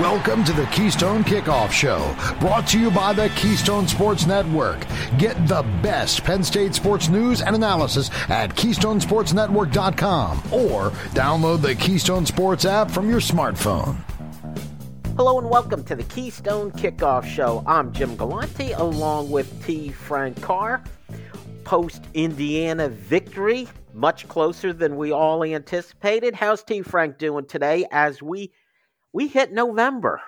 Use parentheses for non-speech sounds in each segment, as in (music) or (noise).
Welcome to the Keystone Kickoff Show, brought to you by the Keystone Sports Network. Get the best Penn State sports news and analysis at KeystonesportsNetwork.com or download the Keystone Sports app from your smartphone. Hello and welcome to the Keystone Kickoff Show. I'm Jim Galante along with T. Frank Carr. Post Indiana victory, much closer than we all anticipated. How's T. Frank doing today as we we hit November.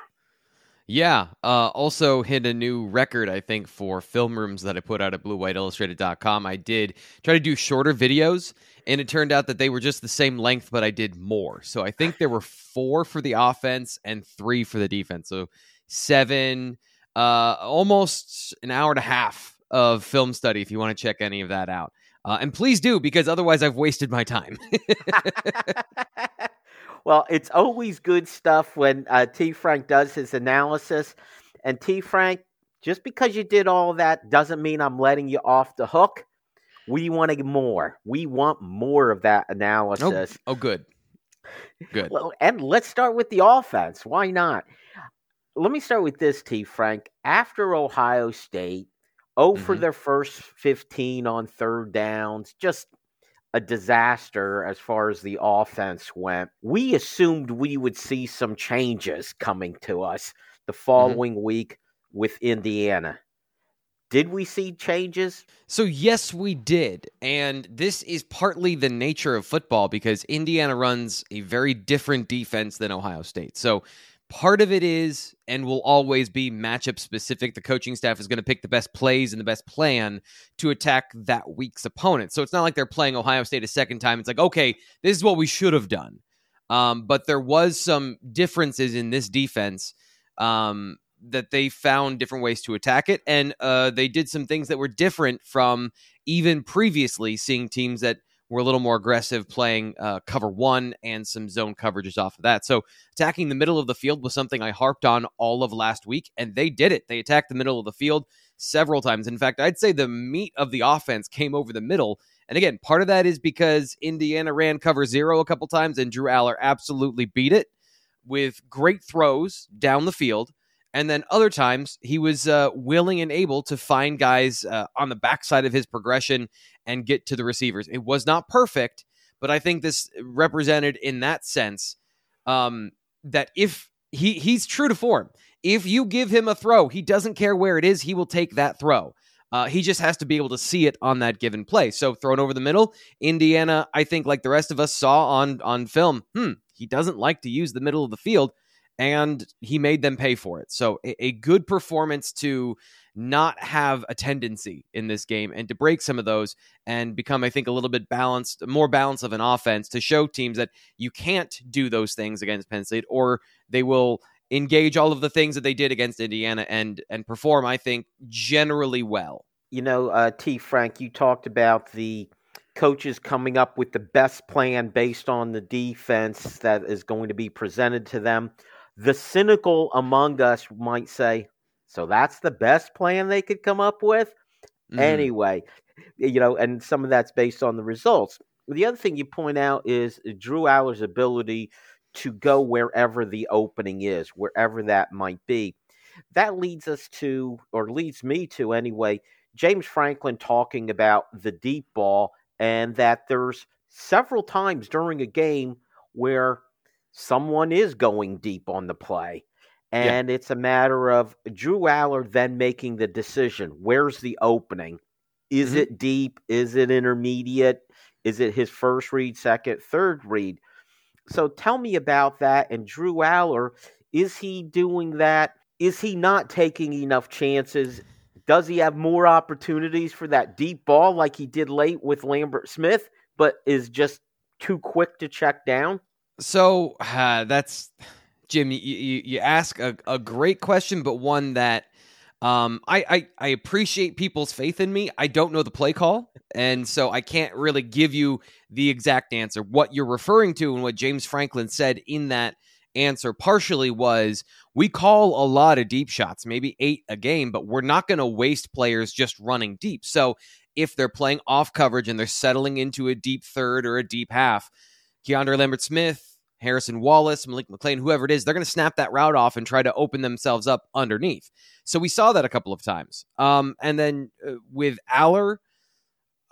Yeah. Uh, also hit a new record, I think, for film rooms that I put out at bluewhiteillustrated.com. I did try to do shorter videos, and it turned out that they were just the same length, but I did more. So I think there were four for the offense and three for the defense. So seven, uh, almost an hour and a half of film study if you want to check any of that out. Uh, and please do, because otherwise I've wasted my time. (laughs) (laughs) (laughs) Well, it's always good stuff when uh, T. Frank does his analysis. And T. Frank, just because you did all that doesn't mean I'm letting you off the hook. We want more. We want more of that analysis. Oh, oh good. Good. Well, and let's start with the offense. Why not? Let me start with this, T. Frank. After Ohio State, oh mm-hmm. for their first 15 on third downs, just a disaster as far as the offense went. We assumed we would see some changes coming to us the mm-hmm. following mm-hmm. week with Indiana. Did we see changes? So, yes, we did. And this is partly the nature of football because Indiana runs a very different defense than Ohio State. So, Part of it is and will always be matchup specific. The coaching staff is going to pick the best plays and the best plan to attack that week's opponent. So it's not like they're playing Ohio State a second time. It's like, okay, this is what we should have done. Um, but there was some differences in this defense um, that they found different ways to attack it, and uh, they did some things that were different from even previously seeing teams that were a little more aggressive playing uh, cover one and some zone coverages off of that. So attacking the middle of the field was something I harped on all of last week, and they did it. They attacked the middle of the field several times. In fact, I'd say the meat of the offense came over the middle. And again, part of that is because Indiana ran cover zero a couple times, and Drew Allar absolutely beat it with great throws down the field. And then other times he was uh, willing and able to find guys uh, on the backside of his progression and get to the receivers. It was not perfect, but I think this represented in that sense um, that if he he's true to form, if you give him a throw, he doesn't care where it is, he will take that throw. Uh, he just has to be able to see it on that given play. So thrown over the middle, Indiana, I think, like the rest of us saw on on film, hmm, he doesn't like to use the middle of the field and he made them pay for it. So a, a, good performance to not have a tendency in this game and to break some of those and become, I think, a little bit balanced, more balance of an offense to show teams that you can't do those things against Penn State or they will engage all of the things that they did against Indiana and and perform, I think, generally well. You know, uh, T. Frank, you talked about the coaches coming up with the best plan based on the defense that is going to be presented to them. The cynical among us might say, so that's the best plan they could come up with? Mm. Anyway, you know, and some of that's based on the results. The other thing you point out is Drew Allar's ability to go wherever the opening is, wherever that might be. That leads us to, or leads me to anyway, James Franklin talking about the deep ball and that there's several times during a game where someone is going deep on the play. And yeah. it's a matter of Drew Allar then making the decision. Where's the opening? Is mm-hmm. it deep? Is it intermediate? Is it his first read, second, third read? So tell me about that. And Drew Allar, is he doing that? Is he not taking enough chances? Does he have more opportunities for that deep ball like he did late with Lambert Smith, but is just too quick to check down? So uh, that's Jim. You, you, you ask a, a great question, but one that um, I, I I appreciate people's faith in me. I don't know the play call, and so I can't really give you the exact answer. What you're referring to and what James Franklin said in that answer partially was we call a lot of deep shots, maybe eight a game, but we're not going to waste players just running deep. So if they're playing off coverage and they're settling into a deep third or a deep half, Keandre Lambert Smith Harrison Wallace, Malik McClain, whoever it is, they're going to snap that route off and try to open themselves up underneath. So we saw that a couple of times. Um, and then uh, with Allar,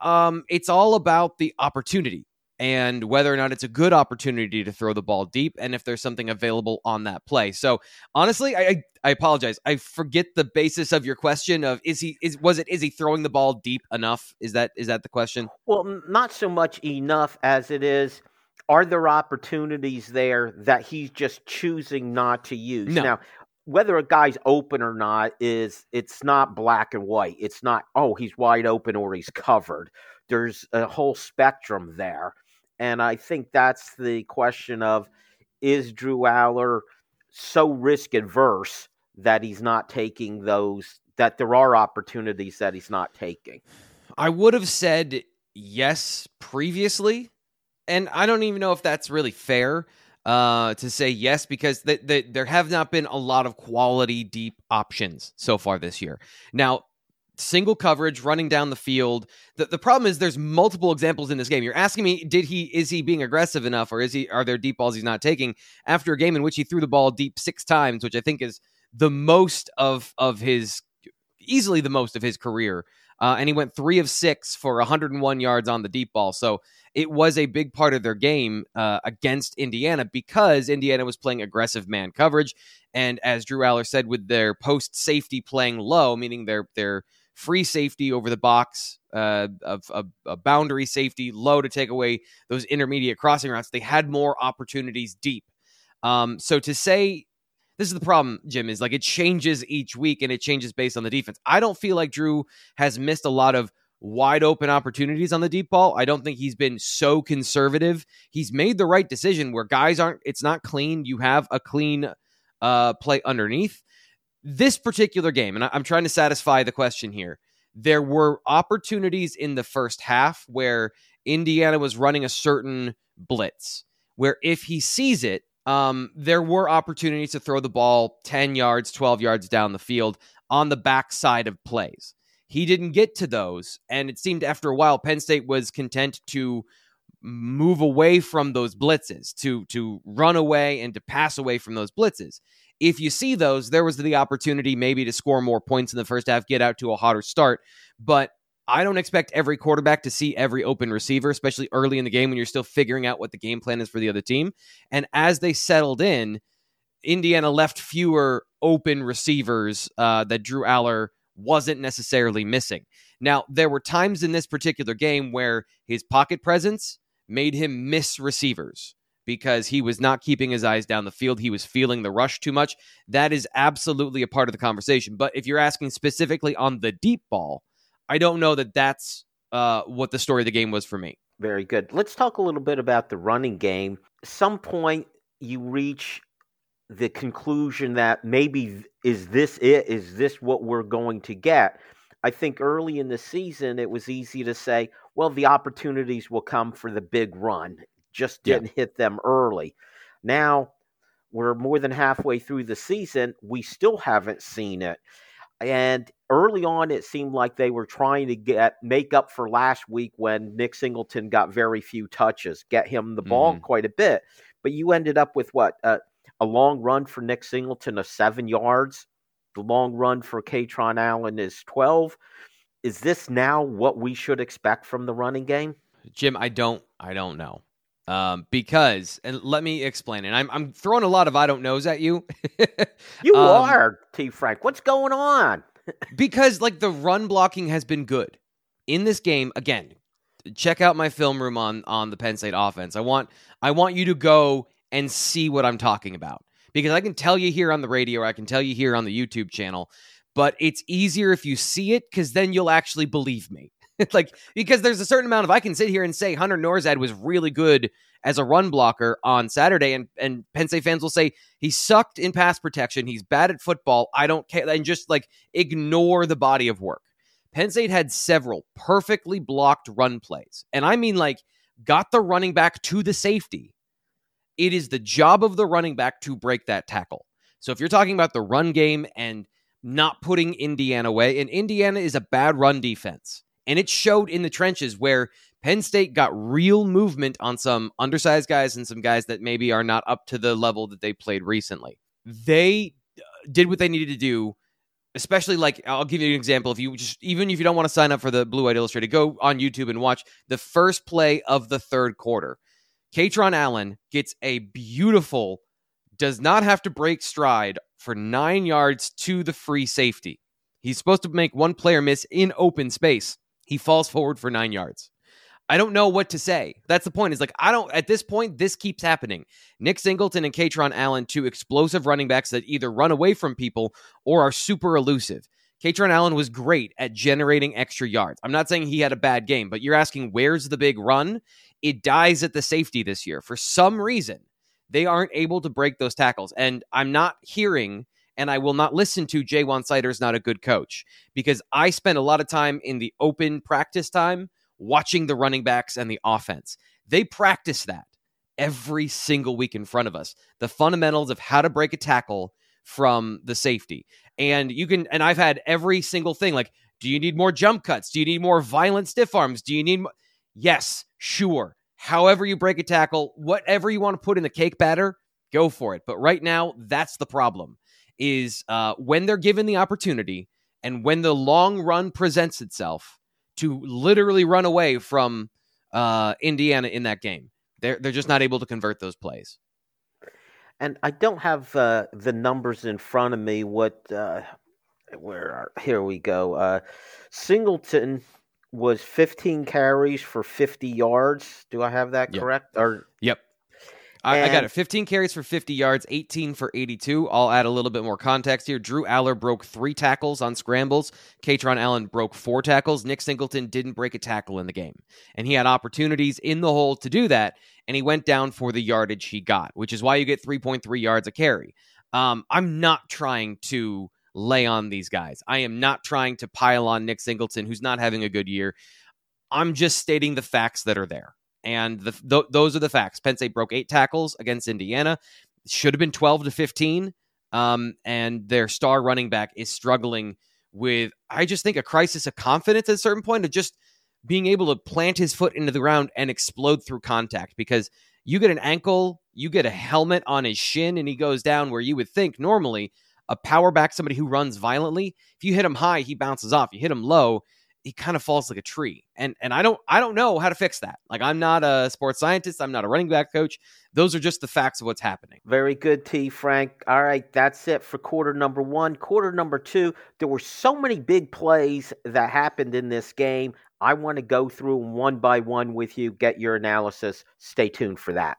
um, it's all about the opportunity and whether or not it's a good opportunity to throw the ball deep and if there's something available on that play. So honestly, I, I apologize. I forget the basis of your question of is he is was it is he throwing the ball deep enough? Is that is that the question? Well, not so much enough as it is are there opportunities there that he's just choosing not to use? No. Now, whether a guy's open or not is it's not black and white. It's not oh he's wide open or he's covered. There's a whole spectrum there. And I think that's the question of is Drew Allar so risk adverse that he's not taking those, that there are opportunities that he's not taking? I would have said yes previously. And I don't even know if that's really fair uh, to say yes because th- th- there have not been a lot of quality deep options so far this year. Now, single coverage running down the field. The, the problem is there's multiple examples in this game. You're asking me, did he is he being aggressive enough or is he are there deep balls he's not taking after a game in which he threw the ball deep six times, which I think is the most of of his easily the most of his career. Uh, and he went three of six for 101 yards on the deep ball. So it was a big part of their game uh, against Indiana because Indiana was playing aggressive man coverage. And as Drew Allar said, with their post safety playing low, meaning their their free safety over the box, uh, of, of a boundary safety, low to take away those intermediate crossing routes. They had more opportunities deep. Um, so to say this is the problem, Jim, is like it changes each week and it changes based on the defense. I don't feel like Drew has missed a lot of wide open opportunities on the deep ball. I don't think he's been so conservative. He's made the right decision where guys aren't, it's not clean. You have a clean uh, play underneath this particular game, and I'm trying to satisfy the question here. There were opportunities in the first half where Indiana was running a certain blitz, where if he sees it, um, there were opportunities to throw the ball 10 yards, 12 yards down the field on the backside of plays. He didn't get to those. And it seemed after a while, Penn State was content to move away from those blitzes, to, to run away and to pass away from those blitzes if you see those, there was the opportunity maybe to score more points in the first half, get out to a hotter start. But I don't expect every quarterback to see every open receiver, especially early in the game when you're still figuring out what the game plan is for the other team. And as they settled in, Indiana left fewer open receivers uh, that Drew Allar wasn't necessarily missing. Now, there were times in this particular game where his pocket presence made him miss receivers because he was not keeping his eyes down the field. He was feeling the rush too much. That is absolutely a part of the conversation. But if you're asking specifically on the deep ball, I don't know that that's uh, what the story of the game was for me. Very good. Let's talk a little bit about the running game. Some point you reach the conclusion that maybe is this it? Is this what we're going to get? I think early in the season it was easy to say, well, the opportunities will come for the big run just didn't yeah. hit them early. Now we're more than halfway through the season. We still haven't seen it. And early on, it seemed like they were trying to get make up for last week when Nick Singleton got very few touches, get him the ball mm-hmm. quite a bit. But you ended up with what uh, a long run for Nick Singleton of seven yards. The long run for Kaytron Allen is twelve. Is this now what we should expect from the running game? Jim, I don't, I don't know um, because and let me explain it. I'm I'm throwing a lot of I don't knows at you. (laughs) you um, are T Frank. What's going on? Because like the run blocking has been good in this game. Again, check out my film room on on the Penn State offense. I want I want you to go and see what I'm talking about because I can tell you here on the radio I can tell you here on the YouTube channel, but it's easier if you see it because then you'll actually believe me. (laughs) like because there's a certain amount of I can sit here and say Hunter Nourzad was really good as a run blocker on Saturday, and and Penn State fans will say he sucked in pass protection, he's bad at football. I don't care, and just like ignore the body of work. Penn State had several perfectly blocked run plays, and I mean like got the running back to the safety. It is the job of the running back to break that tackle. So if you're talking about the run game and not putting Indiana away, and Indiana is a bad run defense. And it showed in the trenches where Penn State got real movement on some undersized guys and some guys that maybe are not up to the level that they played recently. They uh, did what they needed to do especially like I'll give you an example. If you just even if you don't want to sign up for the Blue White Illustrated, go on YouTube and watch the first play of the third quarter. Kaytron Allen gets a beautiful, does not have to break stride for nine yards to the free safety. He's supposed to make one player miss in open space. He falls forward for nine yards. I don't know what to say. That's the point. Is like I don't at this point. This keeps happening. Nick Singleton and Kaytron Allen, two explosive running backs that either run away from people or are super elusive. Kaytron Allen was great at generating extra yards. I'm not saying he had a bad game, but you're asking where's the big run? It dies at the safety this year for some reason. They aren't able to break those tackles, and I'm not hearing. And I will not listen to Jay Seider is not a good coach because I spend a lot of time in the open practice time watching the running backs and the offense. They practice that every single week in front of us. The fundamentals of how to break a tackle from the safety. And you can, and I've had every single thing like, do you need more jump cuts? Do you need more violent stiff arms? Do you need, mo-? yes, sure. However, you break a tackle, whatever you want to put in the cake batter, go for it. But right now, that's the problem is uh, when they're given the opportunity and when the long run presents itself, to literally run away from uh, Indiana in that game. They're they're just not able to convert those plays. And I don't have uh, the numbers in front of me. What uh, where are, here we go. Uh, Singleton was 15 carries for 50 yards. Do I have that yep. correct? Or yep. I, I, got it. 15 carries for 50 yards, 18 for 82. I'll add a little bit more context here. Drew Allar broke three tackles on scrambles. Kaytron Allen broke four tackles. Nick Singleton didn't break a tackle in the game. And he had opportunities in the hole to do that. And he went down for the yardage he got, which is why you get 3.3 yards a carry. Um, I'm not trying to lay on these guys. I am not trying to pile on Nick Singleton, who's not having a good year. I'm just stating the facts that are there. And the, th- those are the facts. Penn State broke eight tackles against Indiana. Should have been 12 to 15. Um, and their star running back is struggling with, I just think, a crisis of confidence at a certain point of just being able to plant his foot into the ground and explode through contact because you get an ankle, you get a helmet on his shin, and he goes down where you would think normally a power back, somebody who runs violently, if you hit him high, he bounces off. You hit him low, he kind of falls like a tree. And and I don't I don't know how to fix that. Like I'm not a sports scientist, I'm not a running back coach. Those are just the facts of what's happening. Very good, T Frank. All right, that's it for quarter number 1. Quarter number 2, there were so many big plays that happened in this game. I want to go through one by one with you, get your analysis. Stay tuned for that.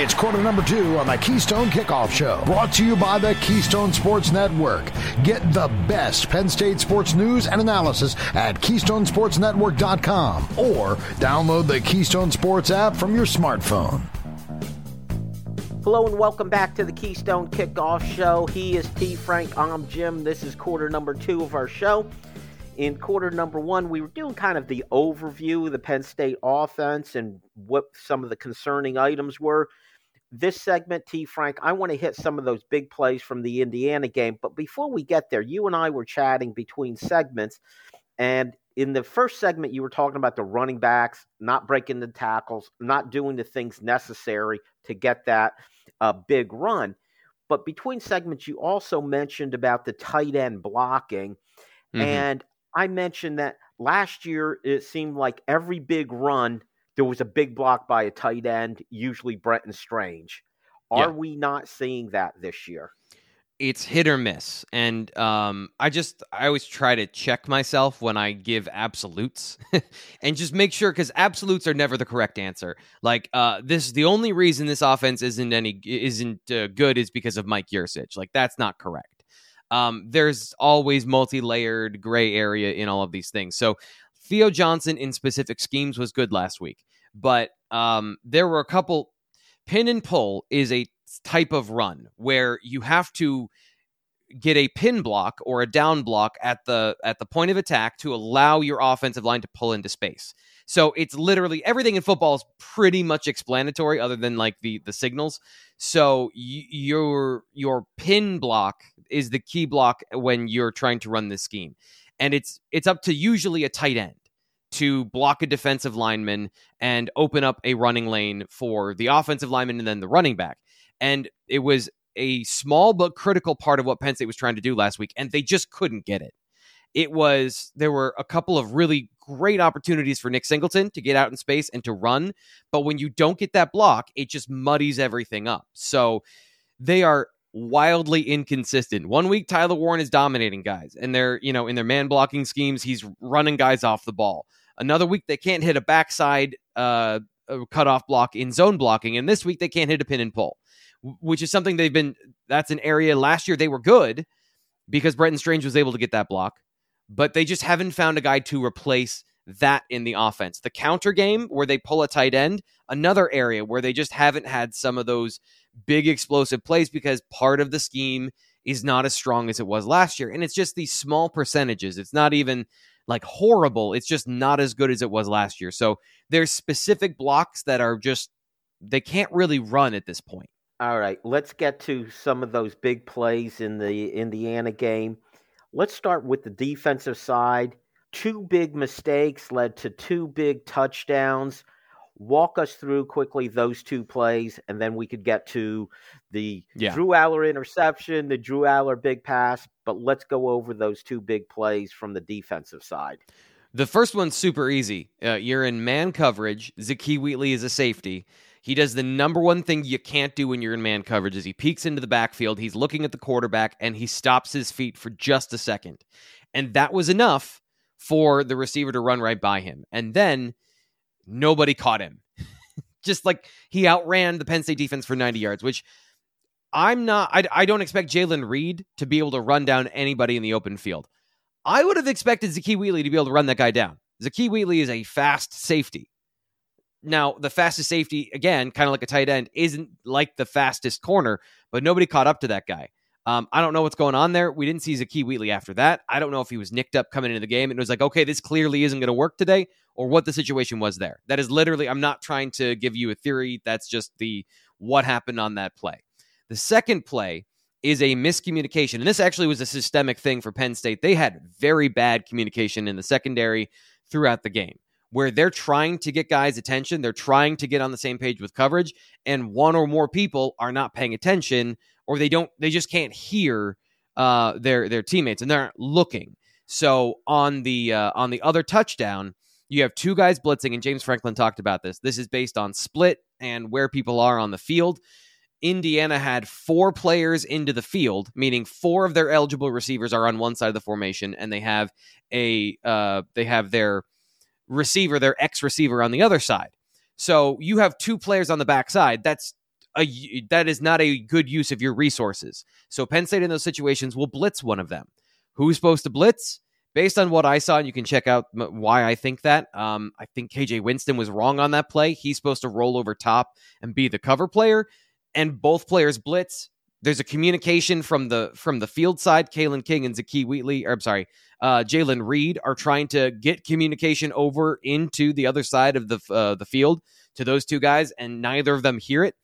It's quarter number two on the Keystone Kickoff Show, brought to you by the Keystone Sports Network. Get the best Penn State sports news and analysis at KeystonesportsNetwork.com or download the Keystone Sports app from your smartphone. Hello and welcome back to the Keystone Kickoff Show. He is T. Frank. I'm Jim. This is quarter number two of our show. in quarter number one, we were doing kind of the overview of the Penn State offense and what some of the concerning items were. This segment, T. Frank, I want to hit some of those big plays from the Indiana game. But before we get there, you and I were chatting between segments. And in the first segment, you were talking about the running backs not breaking the tackles, not doing the things necessary to get that uh, big run. But between segments, you also mentioned about the tight end blocking. Mm-hmm. And I mentioned that last year it seemed like every big run there was a big block by a tight end, usually Brenton Strange. Are yeah. we not seeing that this year? It's hit or miss, and um, I just I always try to check myself when I give absolutes, (laughs) and just make sure because absolutes are never the correct answer. Like uh, this, the only reason this offense isn't any isn't uh, good is because of Mike Yurcich. Like that's not correct um, there's always multi-layered gray area in all of these things. So Theo Johnson in specific schemes was good last week, but um, there were a couple. Pin and pull is a type of run where you have to get a pin block or a down block at the at the point of attack to allow your offensive line to pull into space. So it's literally everything in football is pretty much explanatory, other than like the the signals. So y- your your pin block is the key block when you're trying to run this scheme, and it's it's up to usually a tight end to block a defensive lineman and open up a running lane for the offensive lineman and then the running back. And it was a small but critical part of what Penn State was trying to do last week, and they just couldn't get it. It was there were a couple of really great opportunities for Nick Singleton to get out in space and to run, but when you don't get that block, it just muddies everything up. So they are wildly inconsistent. One week Tyler Warren is dominating guys and they're, you know, in their man blocking schemes, he's running guys off the ball. Another week they can't hit a backside uh cutoff block in zone blocking and this week they can't hit a pin and pull, which is something they've been that's an area last year they were good because Brenton Strange was able to get that block but they just haven't found a guy to replace that in the offense. The counter game where they pull a tight end, another area where they just haven't had some of those big explosive plays because part of the scheme is not as strong as it was last year. And it's just these small percentages. It's not even like horrible. It's just not as good as it was last year. So there's specific blocks that are just they can't really run at this point. All right, let's get to some of those big plays in the Indiana game. Let's start with the defensive side. Two big mistakes led to two big touchdowns. Walk us through quickly those two plays, and then we could get to the yeah. Drew Allar interception, the Drew Allar big pass. But let's go over those two big plays from the defensive side. The first one's super easy. Uh, you're in man coverage. Zakee Wheatley is a safety. He does the number one thing you can't do when you're in man coverage is he peeks into the backfield, he's looking at the quarterback and he stops his feet for just a second. And that was enough for the receiver to run right by him. And then nobody caught him. (laughs) just like he outran the Penn State defense for 90 yards, which I'm not I, I don't expect Jaylen Reed to be able to run down anybody in the open field. I would have expected Zakee Wheatley to be able to run that guy down. Zakee Wheatley is a fast safety. Now, the fastest safety, again, kind of like a tight end, isn't like the fastest corner, but nobody caught up to that guy. Um, I don't know what's going on there. We didn't see Zakee Wheatley after that. I don't know if he was nicked up coming into the game and it was like, okay, this clearly isn't going to work today, or what the situation was there. That is literally, I'm not trying to give you a theory. That's just the what happened on that play. The second play is a miscommunication. And this actually was a systemic thing for Penn State. They had very bad communication in the secondary throughout the game where they're trying to get guys' attention, they're trying to get on the same page with coverage, and one or more people are not paying attention, or they don't, they just can't hear uh, their their teammates, and they're looking. So on the uh, on the other touchdown, you have two guys blitzing, and James Franklin talked about this. This is based on split and where people are on the field. Indiana had four players into the field, meaning four of their eligible receivers are on one side of the formation, and they have a uh, they have their receiver, their ex receiver on the other side. So you have two players on the backside. That's a that is not a good use of your resources. So Penn State in those situations will blitz one of them. Who's supposed to blitz? Based on what I saw, and you can check out why I think that. Um, I think KJ Winston was wrong on that play. He's supposed to roll over top and be the cover player, and both players blitz. There's a communication from the from the field side. Kalen King and Zakee Wheatley, or I'm sorry, uh, Jaylen Reed are trying to get communication over into the other side of the uh, the field to those two guys, and neither of them hear it.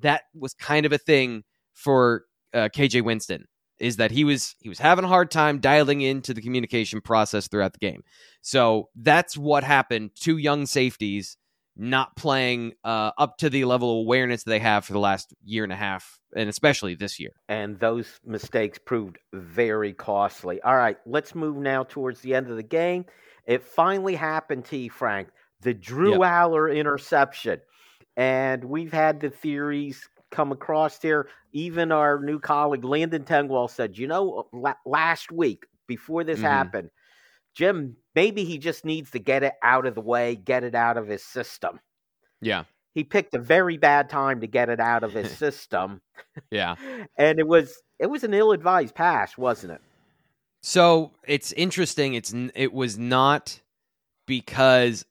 That was kind of a thing for uh, KJ Winston is that he was he was having a hard time dialing into the communication process throughout the game. So that's what happened. Two young safeties not playing uh, up to the level of awareness they have for the last year and a half, and especially this year. And those mistakes proved very costly. All right, let's move now towards the end of the game. It finally happened, T. Frank, the Drew yep. Allar interception. And we've had the theories come across here. Even our new colleague Landon Tengwall said, you know, last week before this mm-hmm. happened, Jim, maybe he just needs to get it out of the way, get it out of his system. Yeah. He picked a very bad time to get it out of his (laughs) system. yeah. (laughs) and it was it was an ill-advised pass, wasn't it? So, it's interesting. It's it was not because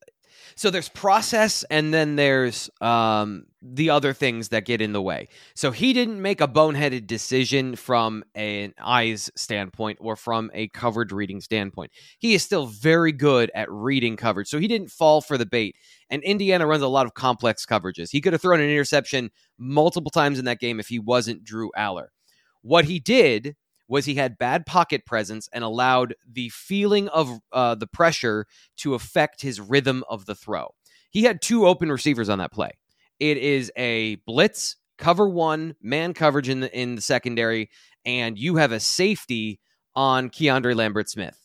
so there's process and then there's um, the other things that get in the way. So he didn't make a boneheaded decision from an eyes standpoint or from a coverage reading standpoint. He is still very good at reading coverage. So he didn't fall for the bait. And Indiana runs a lot of complex coverages. He could have thrown an interception multiple times in that game if he wasn't Drew Allar. What he did was he had bad pocket presence and allowed the feeling of uh, the pressure to affect his rhythm of the throw. He had two open receivers on that play. It is a blitz, cover one, man coverage in the in the secondary, and you have a safety on Keandre Lambert Smith.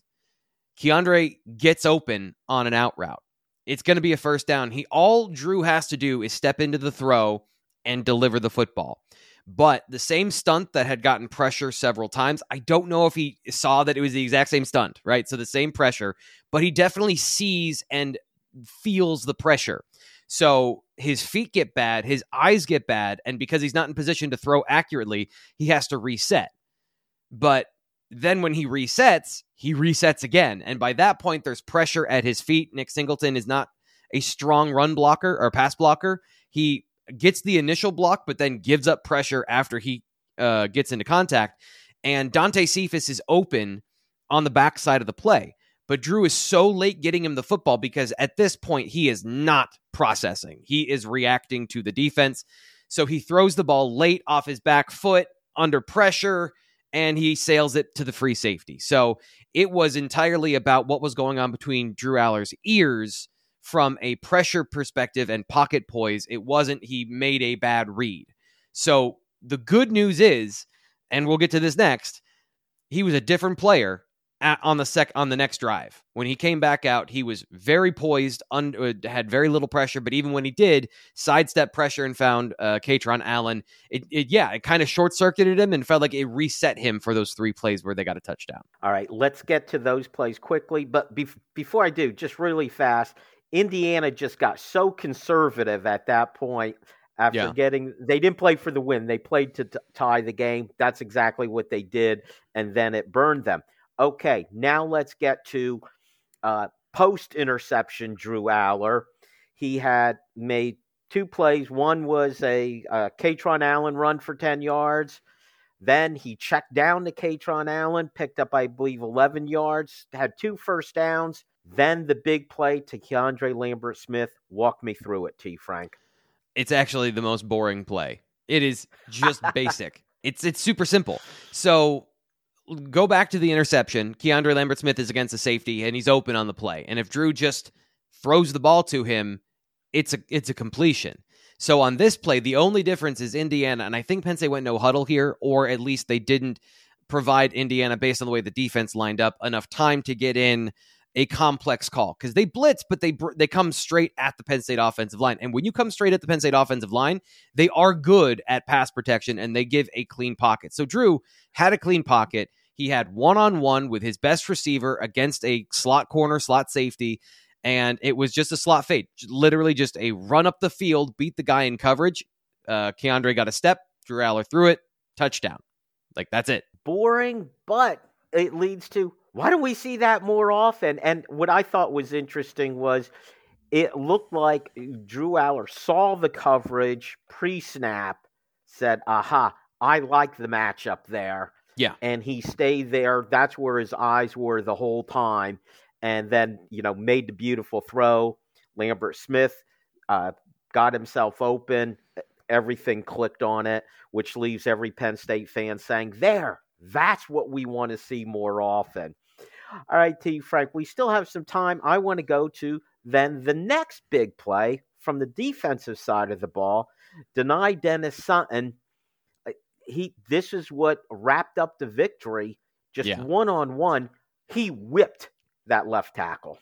Keandre gets open on an out route. It's going to be a first down. He all Drew has to do is step into the throw and deliver the football. But the same stunt that had gotten pressure several times, I don't know if he saw that it was the exact same stunt, right? So the same pressure, but he definitely sees and feels the pressure. So his feet get bad, his eyes get bad, and because he's not in position to throw accurately, he has to reset. But then when he resets, he resets again. And by that point, there's pressure at his feet. Nick Singleton is not a strong run blocker or pass blocker. He gets the initial block, but then gives up pressure after he uh, gets into contact. And Dante Cephas is open on the backside of the play. But Drew is so late getting him the football because at this point, he is not processing. He is reacting to the defense. So he throws the ball late off his back foot under pressure and he sails it to the free safety. So it was entirely about what was going on between Drew Allar's ears from a pressure perspective and pocket poise. It wasn't he made a bad read. So the good news is, and we'll get to this next, he was a different player on the sec on the next drive. When he came back out, he was very poised, un, uh, had very little pressure. But even when he did sidestep pressure and found uh, Kaytron Allen, it, it yeah, it kind of short circuited him and felt like it reset him for those three plays where they got a touchdown. All right, let's get to those plays quickly. But be- before I do, just really fast, Indiana just got so conservative at that point after yeah. getting they didn't play for the win they played to t- tie the game that's exactly what they did and then it burned them okay now let's get to uh, post interception drew Allar he had made two plays one was a uh, Kaytron Allen run for 10 yards then he checked down to Kaytron Allen picked up I believe 11 yards had two first downs then the big play to Keandre Lambert Smith. Walk me through it, T. Frank. It's actually the most boring play. It is just (laughs) basic. It's it's super simple. So go back to the interception. Keandre Lambert Smith is against the safety and he's open on the play. And if Drew just throws the ball to him, it's a it's a completion. So on this play, the only difference is Indiana, and I think Penn State went no huddle here, or at least they didn't provide Indiana, based on the way the defense lined up, enough time to get in a complex call because they blitz, but they they come straight at the Penn State offensive line. And when you come straight at the Penn State offensive line, they are good at pass protection and they give a clean pocket. So Drew had a clean pocket. He had one on one with his best receiver against a slot corner, slot safety, and it was just a slot fade, literally just a run up the field, beat the guy in coverage. Uh, Keandre got a step, Drew Allar threw it, touchdown. Like that's it. Boring, but it leads to why don't we see that more often? And what I thought was interesting was it looked like Drew Allar saw the coverage pre snap, said, aha, I like the matchup there. Yeah. And he stayed there. That's where his eyes were the whole time. And then, you know, made the beautiful throw. Lambert Smith uh, got himself open. Everything clicked on it, which leaves every Penn State fan saying, There, that's what we want to see more often. All right, T. Frank, we still have some time. I want to go to then the next big play from the defensive side of the ball. Dani Dennis Sutton. He this is what wrapped up the victory. Just one on one, he whipped that left tackle.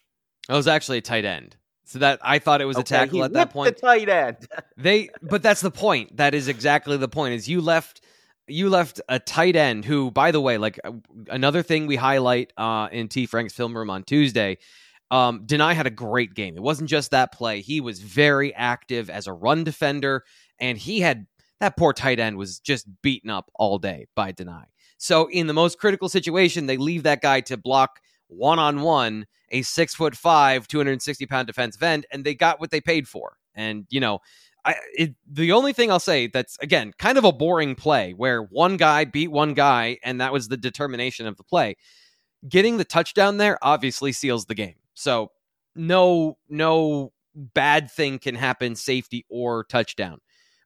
It was actually a tight end. So that I thought it was a okay, tackle at that point. The tight end. (laughs) they, but that's the point. That is exactly the point. Is you left you left a tight end who, by the way, like uh, another thing we highlight uh, in T. Frank's film room on Tuesday. Um, Dani had a great game. It wasn't just that play. He was very active as a run defender, and he had that poor tight end was just beaten up all day by Dani. So in the most critical situation, they leave that guy to block one on one a six foot five, 260 pound defensive end, and they got what they paid for. And, you know, I, it, the only thing I'll say that's again kind of a boring play where one guy beat one guy and that was the determination of the play. Getting the touchdown there obviously seals the game. So no no bad thing can happen safety or touchdown.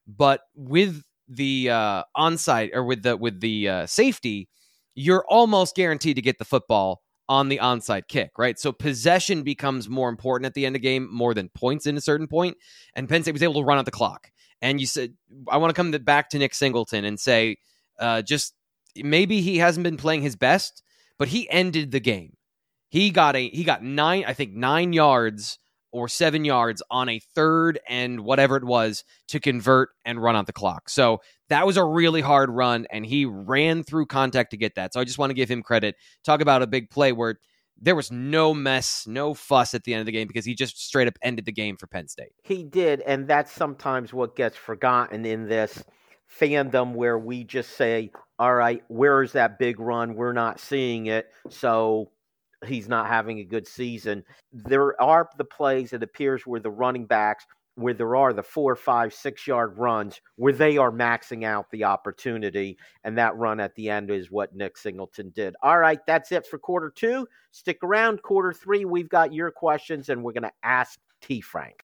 But with the uh onside or with the with the uh, safety, you're almost guaranteed to get the football on the onside kick, right? So possession becomes more important at the end of the game more than points in a certain point. And Penn State was able to run out the clock. And you said, I want to come back to Nick Singleton and say, uh, just maybe he hasn't been playing his best, but he ended the game. He got a he got nine, I think nine yards or seven yards on a third and whatever it was to convert and run out the clock. So that was a really hard run, and he ran through contact to get that. So I just want to give him credit. Talk about a big play where there was no mess, no fuss at the end of the game because he just straight up ended the game for Penn State. He did, and that's sometimes what gets forgotten in this fandom where we just say, all right, where is that big run? We're not seeing it. So he's not having a good season. There are the plays, it appears, where the running backs, where there are the four, five, six yard runs, where they are maxing out the opportunity. And that run at the end is what Nick Singleton did. All right, that's it for quarter two. Stick around. Quarter three, we've got your questions, and we're going to ask T. Frank.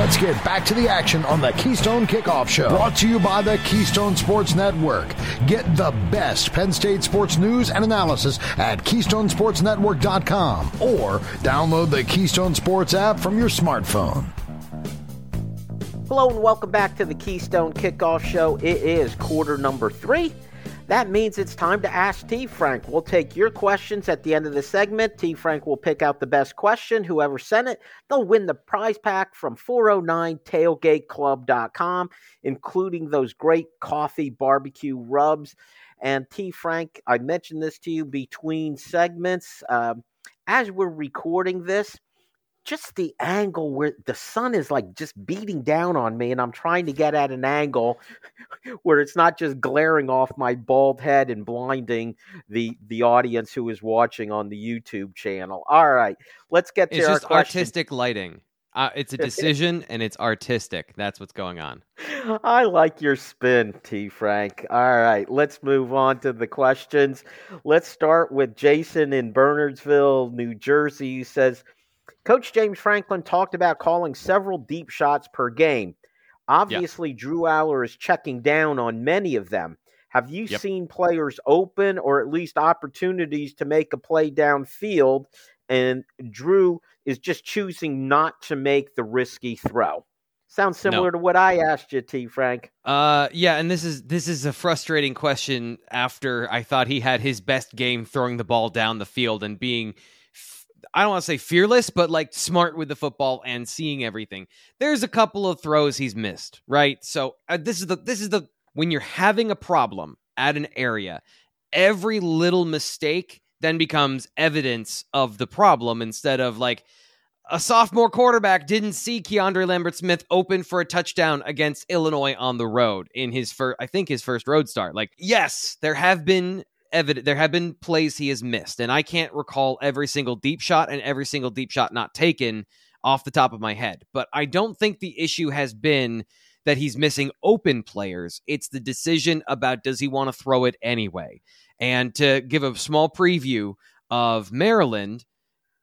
Let's get back to the action on the Keystone Kickoff Show. Brought to you by the Keystone Sports Network. Get the best Penn State sports news and analysis at KeystonesportsNetwork.com or download the Keystone Sports app from your smartphone. Hello and welcome back to the Keystone Kickoff Show. It is quarter number three. That means it's time to ask T. Frank. We'll take your questions at the end of the segment. T. Frank will pick out the best question. Whoever sent it, they'll win the prize pack from 409tailgateclub.com, including those great coffee barbecue rubs. And T. Frank, I mentioned this to you between segments. Um, as we're recording this, just the angle where the sun is like just beating down on me and I'm trying to get at an angle (laughs) where it's not just glaring off my bald head and blinding the the audience who is watching on the YouTube channel. All right, let's get to it's just question. artistic lighting. Uh, it's a (laughs) decision and it's artistic. That's what's going on. I like your spin, T. Frank. All right, let's move on to the questions. Let's start with Jason in Bernardsville, New Jersey, who says Coach James Franklin talked about calling several deep shots per game. Obviously, Drew Allar is checking down on many of them. Have you Yep. seen players open or at least opportunities to make a play downfield? And Drew is just choosing not to make the risky throw. Sounds similar to what I asked you, T. Frank. Uh, yeah, and this is this is a frustrating question. After I thought he had his best game throwing the ball down the field and being, I don't want to say fearless, but like smart with the football and seeing everything. There's a couple of throws he's missed, right? So uh, this is the this is the when you're having a problem at an area, every little mistake then becomes evidence of the problem instead of like a sophomore quarterback didn't see Keandre Lambert Smith open for a touchdown against Illinois on the road in his first, I think his first road start. Like, yes, there have been evident, there have been plays he has missed, and I can't recall every single deep shot and every single deep shot not taken off the top of my head. But I don't think the issue has been that he's missing open players. It's the decision about does he want to throw it anyway. And to give a small preview of Maryland,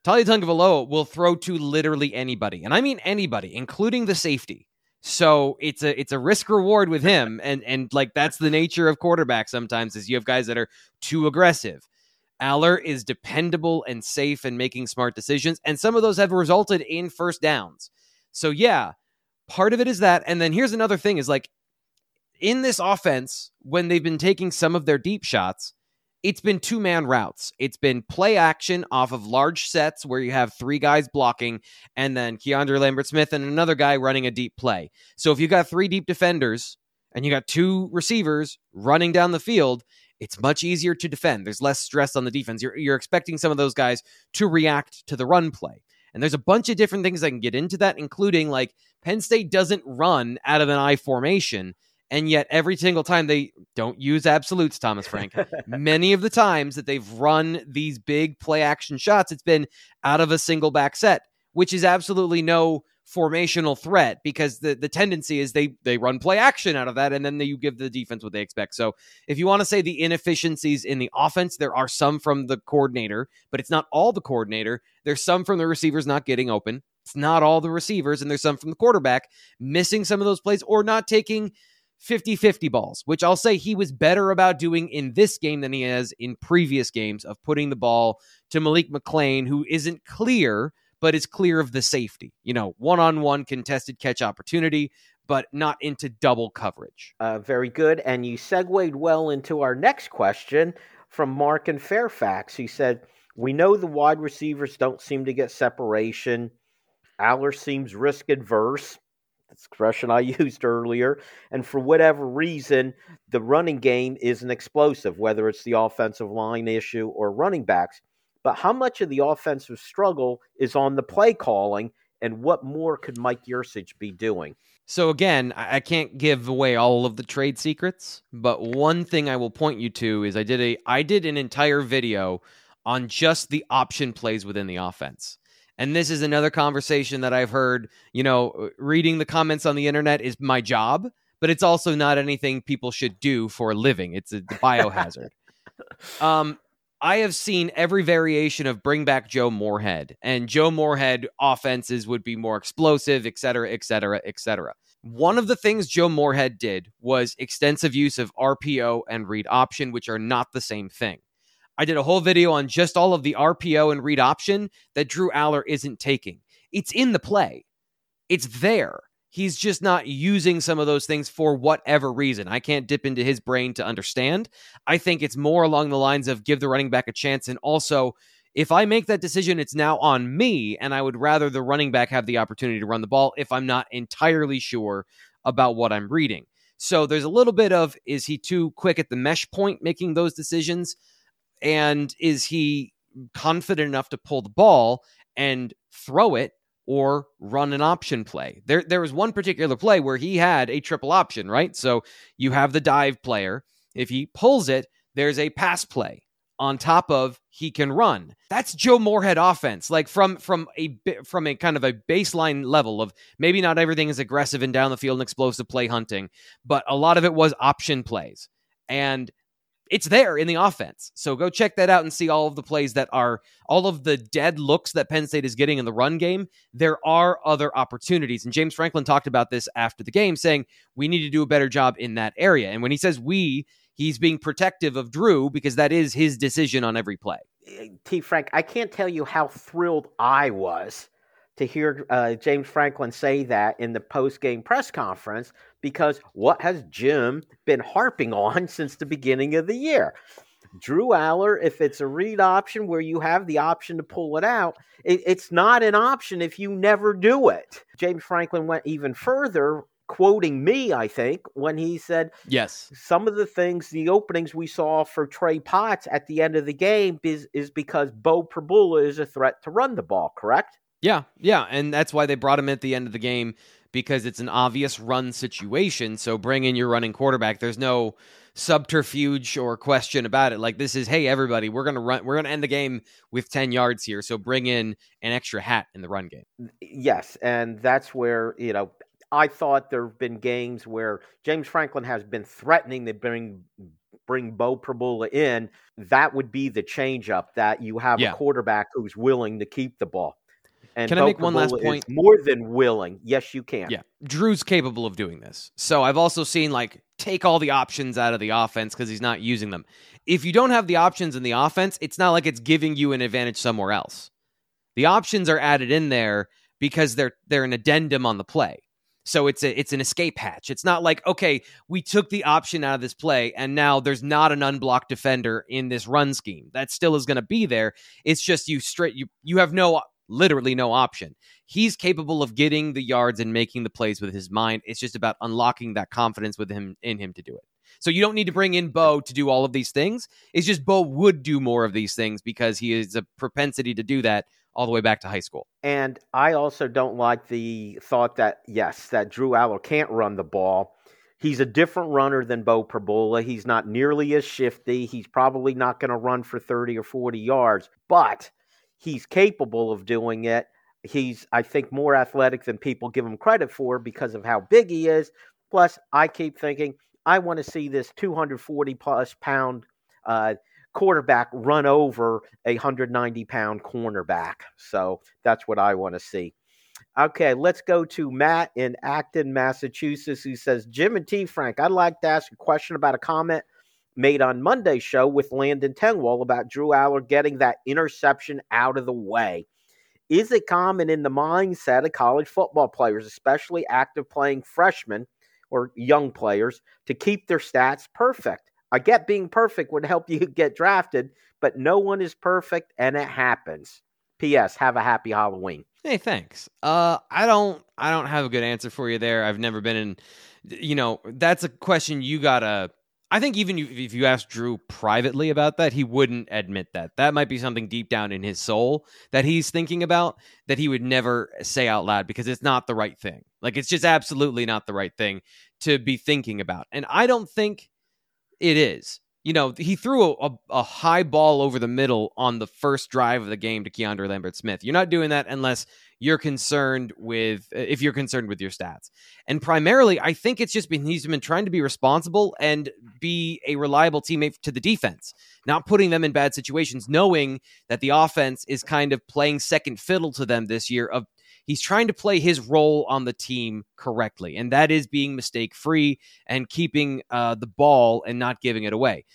Taulia Tagovailoa will throw to literally anybody, and I mean anybody, including the safety. So it's a it's a risk reward with him, (laughs) and and like that's the nature of quarterbacks. Sometimes is you have guys that are too aggressive. Allar is dependable and safe and making smart decisions, and some of those have resulted in first downs. So yeah, part of it is that, and then here's another thing: is like in this offense when they've been taking some of their deep shots it's been two man routes. It's been play action off of large sets where you have three guys blocking and then Keandre Lambert Smith and another guy running a deep play. So if you got three deep defenders and you got two receivers running down the field, it's much easier to defend. There's less stress on the defense. You're, you're expecting some of those guys to react to the run play. And there's a bunch of different things I can get into that, including like Penn State doesn't run out of an I formation. And yet, every single time they don't use absolutes, Thomas Frank. Many of the times that they've run these big play action shots, it's been out of a single back set, which is absolutely no formational threat because the, the tendency is they they run play action out of that and then they, you give the defense what they expect. So if you want to say the inefficiencies in the offense, there are some from the coordinator, but it's not all the coordinator. There's some from the receivers not getting open. It's not all the receivers, and there's some from the quarterback missing some of those plays or not taking 50 50 balls, which I'll say he was better about doing in this game than he has in previous games of putting the ball to Malik McClain, who isn't clear, but is clear of the safety. You know, one on one contested catch opportunity, but not into double coverage. Uh, very good. And you segued well into our next question from Mark in Fairfax. He said, We know the wide receivers don't seem to get separation. Allar seems risk adverse. Expression I (laughs) used earlier. And for whatever reason, the running game isn't explosive, whether it's the offensive line issue or running backs. But how much of the offensive struggle is on the play calling, and what more could Mike Yurcich be doing? So again, I can't give away all of the trade secrets, but one thing I will point you to is I did a I did an entire video on just the option plays within the offense. And this is another conversation that I've heard, you know, reading the comments on the internet is my job, but it's also not anything people should do for a living. It's a biohazard. (laughs) um I have seen every variation of bring back Joe Moorhead, and Joe Moorhead offenses would be more explosive, et cetera, et cetera, et cetera. One of the things Joe Moorhead did was extensive use of RPO and read option, which are not the same thing. I did a whole video on just all of the RPO and read option that Drew Allar isn't taking. It's in the play, it's there. He's just not using some of those things for whatever reason. I can't dip into his brain to understand. I think it's more along the lines of give the running back a chance. And also, if I make that decision, it's now on me. And I would rather the running back have the opportunity to run the ball if I'm not entirely sure about what I'm reading. So there's a little bit of is he too quick at the mesh point making those decisions? And is he confident enough to pull the ball and throw it or run an option play. There there was one particular play where he had a triple option, right? So you have the dive player. If he pulls it, there's a pass play on top of he can run. That's Joe Moorhead offense. Like from from a from a kind of a baseline level of maybe not everything is aggressive and down the field and explosive play hunting, but a lot of it was option plays. And it's there in the offense. So go check that out and see all of the plays that are all of the dead looks that Penn State is getting in the run game. There are other opportunities. And James Franklin talked about this after the game, saying we need to do a better job in that area. And when he says we, he's being protective of Drew because that is his decision on every play. T. Frank, I can't tell you how thrilled I was to hear uh, James Franklin say that in the post game press conference because what has Jim been harping on (laughs) since the beginning of the year? Drew Allar, if it's a read option where you have the option to pull it out, it, it's not an option if you never do it. James Franklin went even further, quoting me, I think, when he said, Yes, some of the things, the openings we saw for Trey Potts at the end of the game is, is because Beau Pribula is a threat to run the ball, correct? Yeah, yeah, and that's why they brought him at the end of the game because it's an obvious run situation. So bring in your running quarterback. There's no subterfuge or question about it. Like this is, hey, everybody, we're gonna run, we're gonna end the game with ten yards here. So bring in an extra hat in the run game. Yes, and that's where you know I thought there have been games where James Franklin has been threatening to bring bring Beau Pribula in. That would be the changeup that you have yeah. a quarterback who's willing to keep the ball. And can Bo I make one last point? More than willing. Yes, you can. Yeah. Drew's capable of doing this. So I've also seen like take all the options out of the offense because he's not using them. If you don't have the options in the offense, it's not like it's giving you an advantage somewhere else. The options are added in there because they're they're an addendum on the play. So it's a it's an escape hatch. It's not like okay, we took the option out of this play and now there's not an unblocked defender in this run scheme. That still is going to be there. It's just you straight you you have no literally no option. He's capable of getting the yards and making the plays with his mind. It's just about unlocking that confidence with him in him to do it. So you don't need to bring in Beau to do all of these things. It's just Beau would do more of these things because he has a propensity to do that all the way back to high school. And I also don't like the thought that yes, that Drew Allar can't run the ball. He's a different runner than Beau Pribula. He's not nearly as shifty. He's probably not going to run for 30 or 40 yards, but He's capable of doing it. He's, I think, more athletic than people give him credit for because of how big he is. Plus, I keep thinking, I want to see this 240 plus pound uh, quarterback run over a 190 pound cornerback. So that's what I want to see. Okay, let's go to Matt in Acton, Massachusetts, who says, Jim and T. Frank, I'd like to ask a question about a comment made on Monday's show with Landon Tengwall about Drew Allar getting that interception out of the way. Is it common in the mindset of college football players, especially active playing freshmen or young players, to keep their stats perfect? I get being perfect would help (laughs) you get drafted, but no one is perfect and it happens. P.S. Have a happy Halloween. Hey, thanks. Uh, I don't, I don't have a good answer for you there. I've never been in, you know, that's a question you gotta I think even if you ask Drew privately about that, he wouldn't admit that. That might be something deep down in his soul that he's thinking about that he would never say out loud because it's not the right thing. Like it's just absolutely not the right thing to be thinking about. And I don't think it is you know, he threw a, a, high ball over the middle on the first drive of the game to Keandre Lambert Smith. You're not doing that unless you're concerned with uh, if you're concerned with your stats. And primarily, I think it's just been he's been trying to be responsible and be a reliable teammate to the defense, not putting them in bad situations, knowing that the offense is kind of playing second fiddle to them this year of he's trying to play his role on the team correctly, and that is being mistake free and keeping uh, the ball and not giving it away.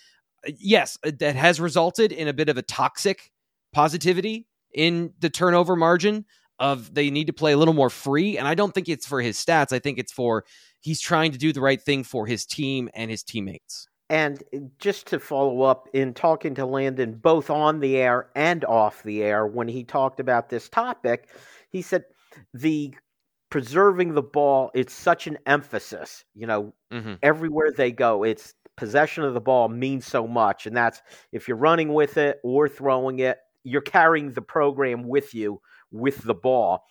Yes, uh, that has resulted in a bit of a toxic positivity in the turnover margin of they need to play a little more free and I don't think it's for his stats I think it's for he's trying to do the right thing for his team and his teammates. And just to follow up in talking to Landon both on the air and off the air when he talked about this topic, he said the preserving the ball it's such an emphasis you know mm-hmm. everywhere they go it's possession of the ball means so much and that's if you're running with it or throwing it you're carrying the program with you with the ball.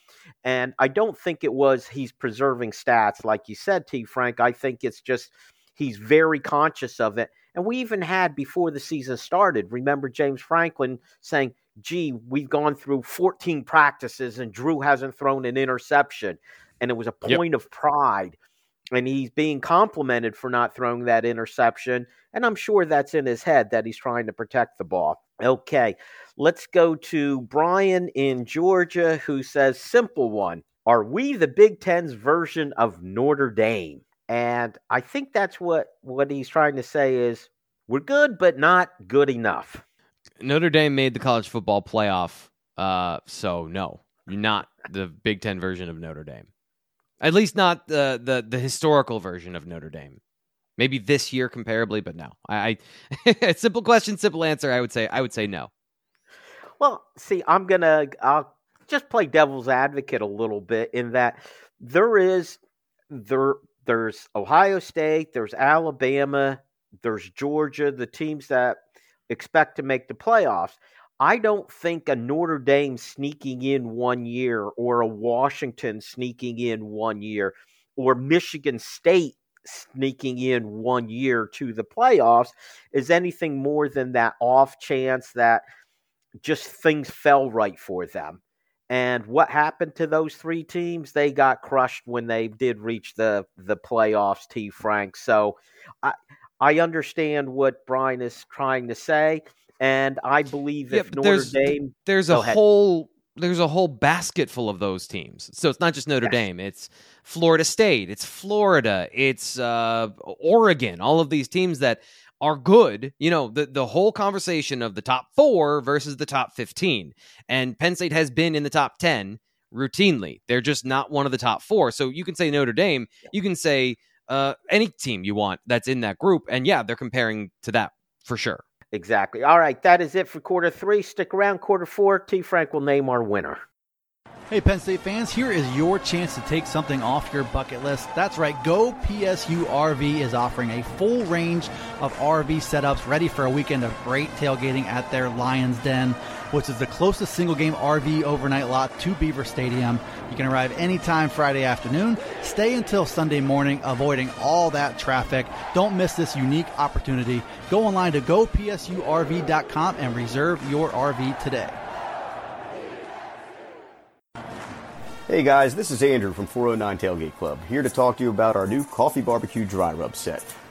And I don't think it was he's preserving stats, like you said, T. Frank. I think it's just he's very conscious of it. And we even had before the season started, remember James Franklin saying, gee, we've gone through 14 practices and Drew hasn't thrown an interception. And it was a point yep. of pride. And he's being complimented for not throwing that interception. And I'm sure that's in his head that he's trying to protect the ball. Okay, let's go to Brian in Georgia who says, simple one. Are we the Big Ten's version of Notre Dame? And I think that's what, what he's trying to say is we're good, but not good enough. Notre Dame made the college football playoff. Uh, so no, not the Big Ten version of Notre Dame. At least not the the the historical version of Notre Dame. Maybe this year comparably, but no. I, I (laughs) simple question, simple answer. I would say I would say no. Well, see, I'm gonna I'll just play devil's advocate a little bit in that there is there there's Ohio State, there's Alabama, there's Georgia, the teams that expect to make the playoffs. I don't think a Notre Dame sneaking in one year or a Washington sneaking in one year or Michigan State sneaking in one year to the playoffs is anything more than that off chance that just things fell right for them. And what happened to those three teams? They got crushed when they did reach the the playoffs, T Frank. So I I understand what Brian is trying to say, and I believe if Notre there's, Dame there's a ahead. whole there's a whole basket full of those teams. So it's not just Notre yes. Dame. It's Florida State. It's Florida. It's uh, Oregon. All of these teams that are good. You know, the the whole conversation of the top four versus the top fifteen, and Penn State has been in the top ten routinely. They're just not one of the top four. So you can say Notre Dame. You can say uh, any team you want that's in that group. And yeah, they're comparing to that for sure. Exactly. All right, that is it for quarter three. Stick around, quarter four. T. Frank will name our winner. Hey, Penn State fans, here is your chance to take something off your bucket list. That's right, Go PSU RV is offering a full range of RV setups ready for a weekend of great tailgating at their Lions Den, which is the closest single game RV overnight lot to Beaver Stadium. You can arrive anytime Friday afternoon, stay until Sunday morning, avoiding all that traffic. Don't miss this unique opportunity. Go online to gopsurv.com and reserve your RV today. Hey guys, this is Andrew from 409 Tailgate Club, here to talk to you about our new coffee barbecue dry rub set.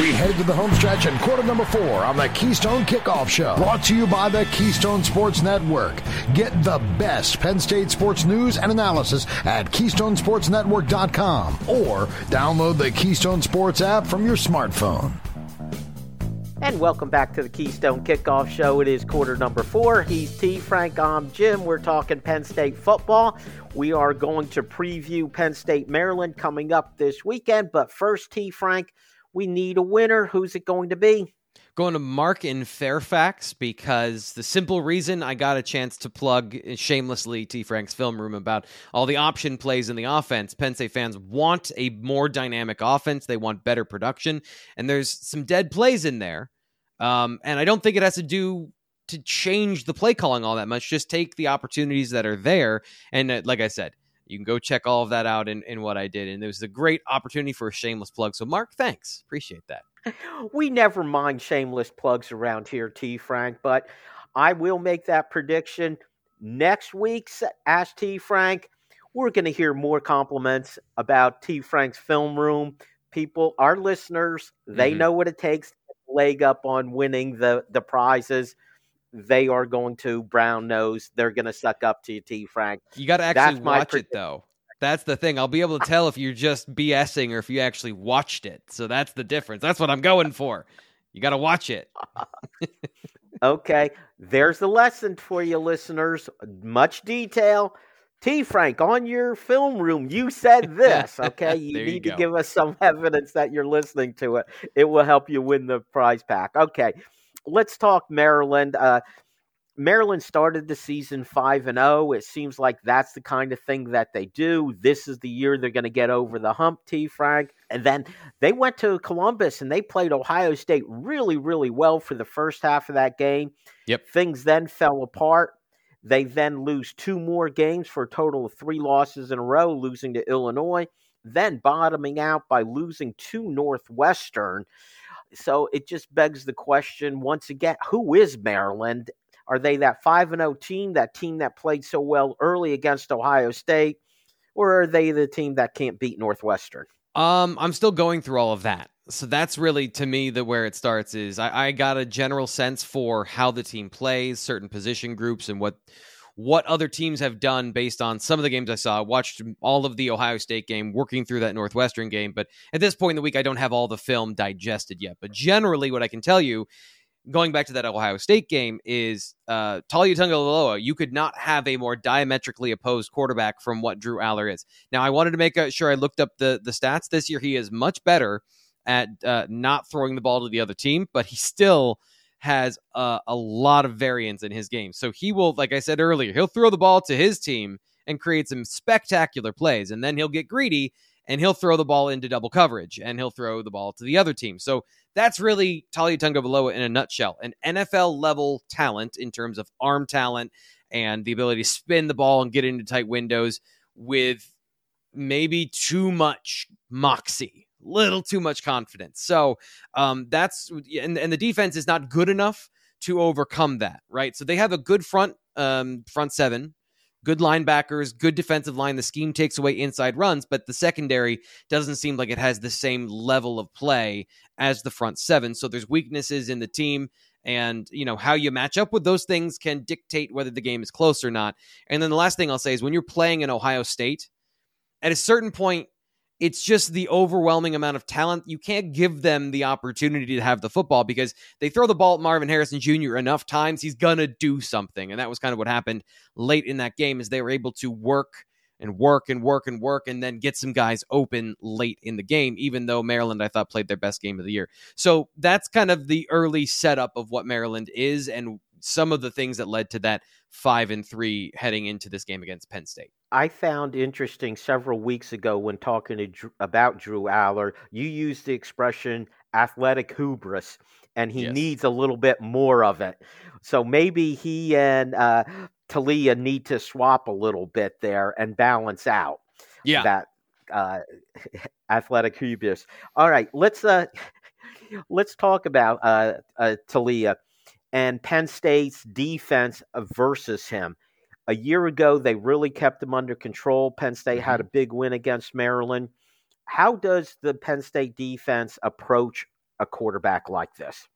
We head to the home stretch and quarter number four on the Keystone Kickoff Show. Brought to you by the Keystone Sports Network. Get the best Penn State sports news and analysis at KeystonesportsNetwork.com or download the Keystone Sports app from your smartphone. And welcome back to the Keystone Kickoff Show. It is quarter number four. He's T. Frank. I'm Jim. We're talking Penn State football. We are going to preview Penn State, Maryland coming up this weekend. But first, T. Frank, we need a winner. Who's it going to be? Going to Mark in Fairfax because the simple reason I got a chance to plug shamelessly T Frank's film room about all the option plays in the offense. Penn State fans want a more dynamic offense. They want better production, and there's some dead plays in there. Um, and I don't think it has to do to change the play calling all that much. Just take the opportunities that are there. And uh, like I said, you can go check all of that out in, in what I did. And it was a great opportunity for a shameless plug. So, Mark, thanks. Appreciate that. (laughs) We never mind shameless plugs around here, T. Frank, but I will make that prediction next week's Ask T. Frank. we're going to hear more compliments about T. Frank's film room. People, our listeners, they mm-hmm. know what it takes to leg up on winning the the prizes. They are going to brown nose. They're going to suck up to you, T. Frank. You got to actually That's watch it though. That's the thing. I'll be able to tell if you're just BSing or if you actually watched it. So that's the difference. That's what I'm going for. You got to watch it. (laughs) okay. There's the lesson for you, listeners. Much detail. T. Frank, on your film room, you said (laughs) this. Okay, you need you to give us some (laughs) evidence that you're listening to it. It will help you win the prize pack. Okay, let's talk Maryland. Uh, Maryland started the season 5 and 0. It seems like that's the kind of thing that they do. This is the year they're going to get over the hump, T Frank. And then they went to Columbus and they played Ohio State really really well for the first half of that game. Yep. Things then fell apart. They then lose two more games for a total of 3 losses in a row, losing to Illinois, then bottoming out by losing to Northwestern. So it just begs the question once again who is Maryland are they that 5 and 0 team, that team that played so well early against Ohio State, or are they the team that can't beat Northwestern? Um, I'm still going through all of that. So that's really to me the where it starts is I, I got a general sense for how the team plays, certain position groups, and what what other teams have done based on some of the games I saw. I watched all of the Ohio State game, working through that Northwestern game, but at this point in the week, I don't have all the film digested yet. But generally, what I can tell you going back to that Ohio State game is uh, Taulia Tagovailoa. You could not have a more diametrically opposed quarterback from what Drew Allar is. Now, I wanted to make sure I looked up the the stats this year. He is much better at uh, not throwing the ball to the other team, but he still has a, a lot of variance in his game. So he will, like I said earlier, he'll throw the ball to his team and create some spectacular plays, and then he'll get greedy and he'll throw the ball into double coverage and he'll throw the ball to the other team. So that's really Taulia Tagovailoa in a nutshell. An NFL level talent in terms of arm talent and the ability to spin the ball and get into tight windows with maybe too much moxie, little too much confidence. So um, that's and, and the defense is not good enough to overcome that, right? So they have a good front um, front seven good linebackers, good defensive line. The scheme takes away inside runs, but the secondary doesn't seem like it has the same level of play as the front seven. So there's weaknesses in the team. And, you know, how you match up with those things can dictate whether the game is close or not. And then the last thing I'll say is when you're playing in Ohio State, at a certain point, it's just the overwhelming amount of talent. You can't give them the opportunity to have the football because they throw the ball at Marvin Harrison Jr. enough times, he's going to do something. And that was kind of what happened late in that game is they were able to work and work and work and work and then get some guys open late in the game, even though Maryland, I thought, played their best game of the year. So that's kind of the early setup of what Maryland is and some of the things that led to that five and three heading into this game against Penn State. I found interesting several weeks ago when talking to Drew, about Drew Allar, you used the expression athletic hubris, and he yes. needs a little bit more of it. So maybe he and uh, Taulia need to swap a little bit there and balance out. Yeah. That uh, (laughs) athletic hubris. All right, let's uh, (laughs) let's talk about uh, uh, Taulia and Penn State's defense versus him. A year ago, they really kept them under control. Penn State mm-hmm. had a big win against Maryland. How does the Penn State defense approach a quarterback like this?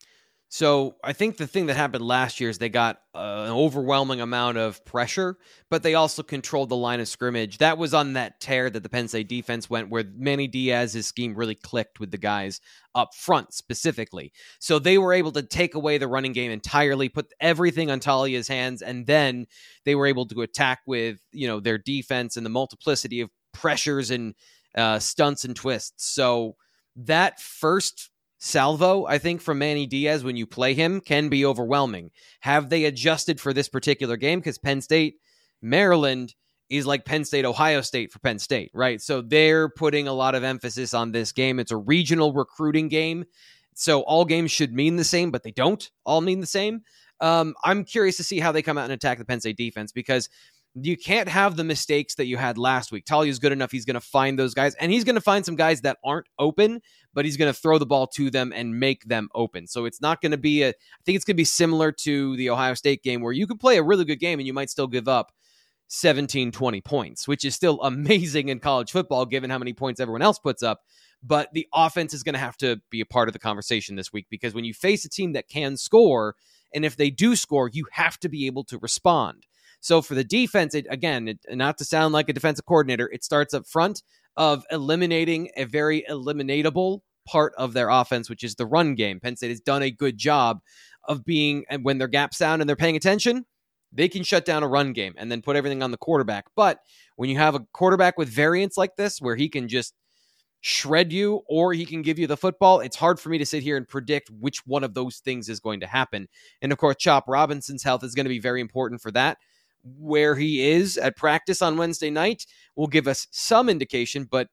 So I think the thing that happened last year is they got uh, an overwhelming amount of pressure, but they also controlled the line of scrimmage. That was on that tear that the Penn State defense went, where Manny Diaz's scheme really clicked with the guys up front specifically. So they were able to take away the running game entirely, put everything on Taulia's hands, and then they were able to attack with you know their defense and the multiplicity of pressures and uh, stunts and twists. So that first salvo, I think, from Manny Diaz when you play him can be overwhelming. Have they adjusted for this particular game? Because Penn State, Maryland is like Penn State, Ohio State for Penn State, right? So they're putting a lot of emphasis on this game. It's a regional recruiting game. So all games should mean the same, but they don't all mean the same. Um, I'm curious to see how they come out and attack the Penn State defense because you can't have the mistakes that you had last week. Taulia's good enough. He's going to find those guys, and he's going to find some guys that aren't open, but he's going to throw the ball to them and make them open. So it's not going to be a. I think it's going to be similar to the Ohio State game where you could play a really good game and you might still give up 17, 20 points, which is still (laughs) amazing in college football given how many points everyone else puts up. But the offense is going to have to be a part of the conversation this week because when you face a team that can score, and if they do score, you have to be able to respond. So for the defense, it, again, it, not to sound like a defensive coordinator, it starts up front of eliminating a very eliminatable part of their offense, which is the run game. Penn State has done a good job of being, when they're gaps down and they're paying attention, they can shut down a run game and then put everything on the quarterback. But when you have a quarterback with variance like this, where he can just shred you or he can give you the football, it's hard for me to sit here and predict which one of those things is going to happen. And of course, Chop Robinson's health is going to be very important for that. Where he is at practice on Wednesday night will give us some indication, but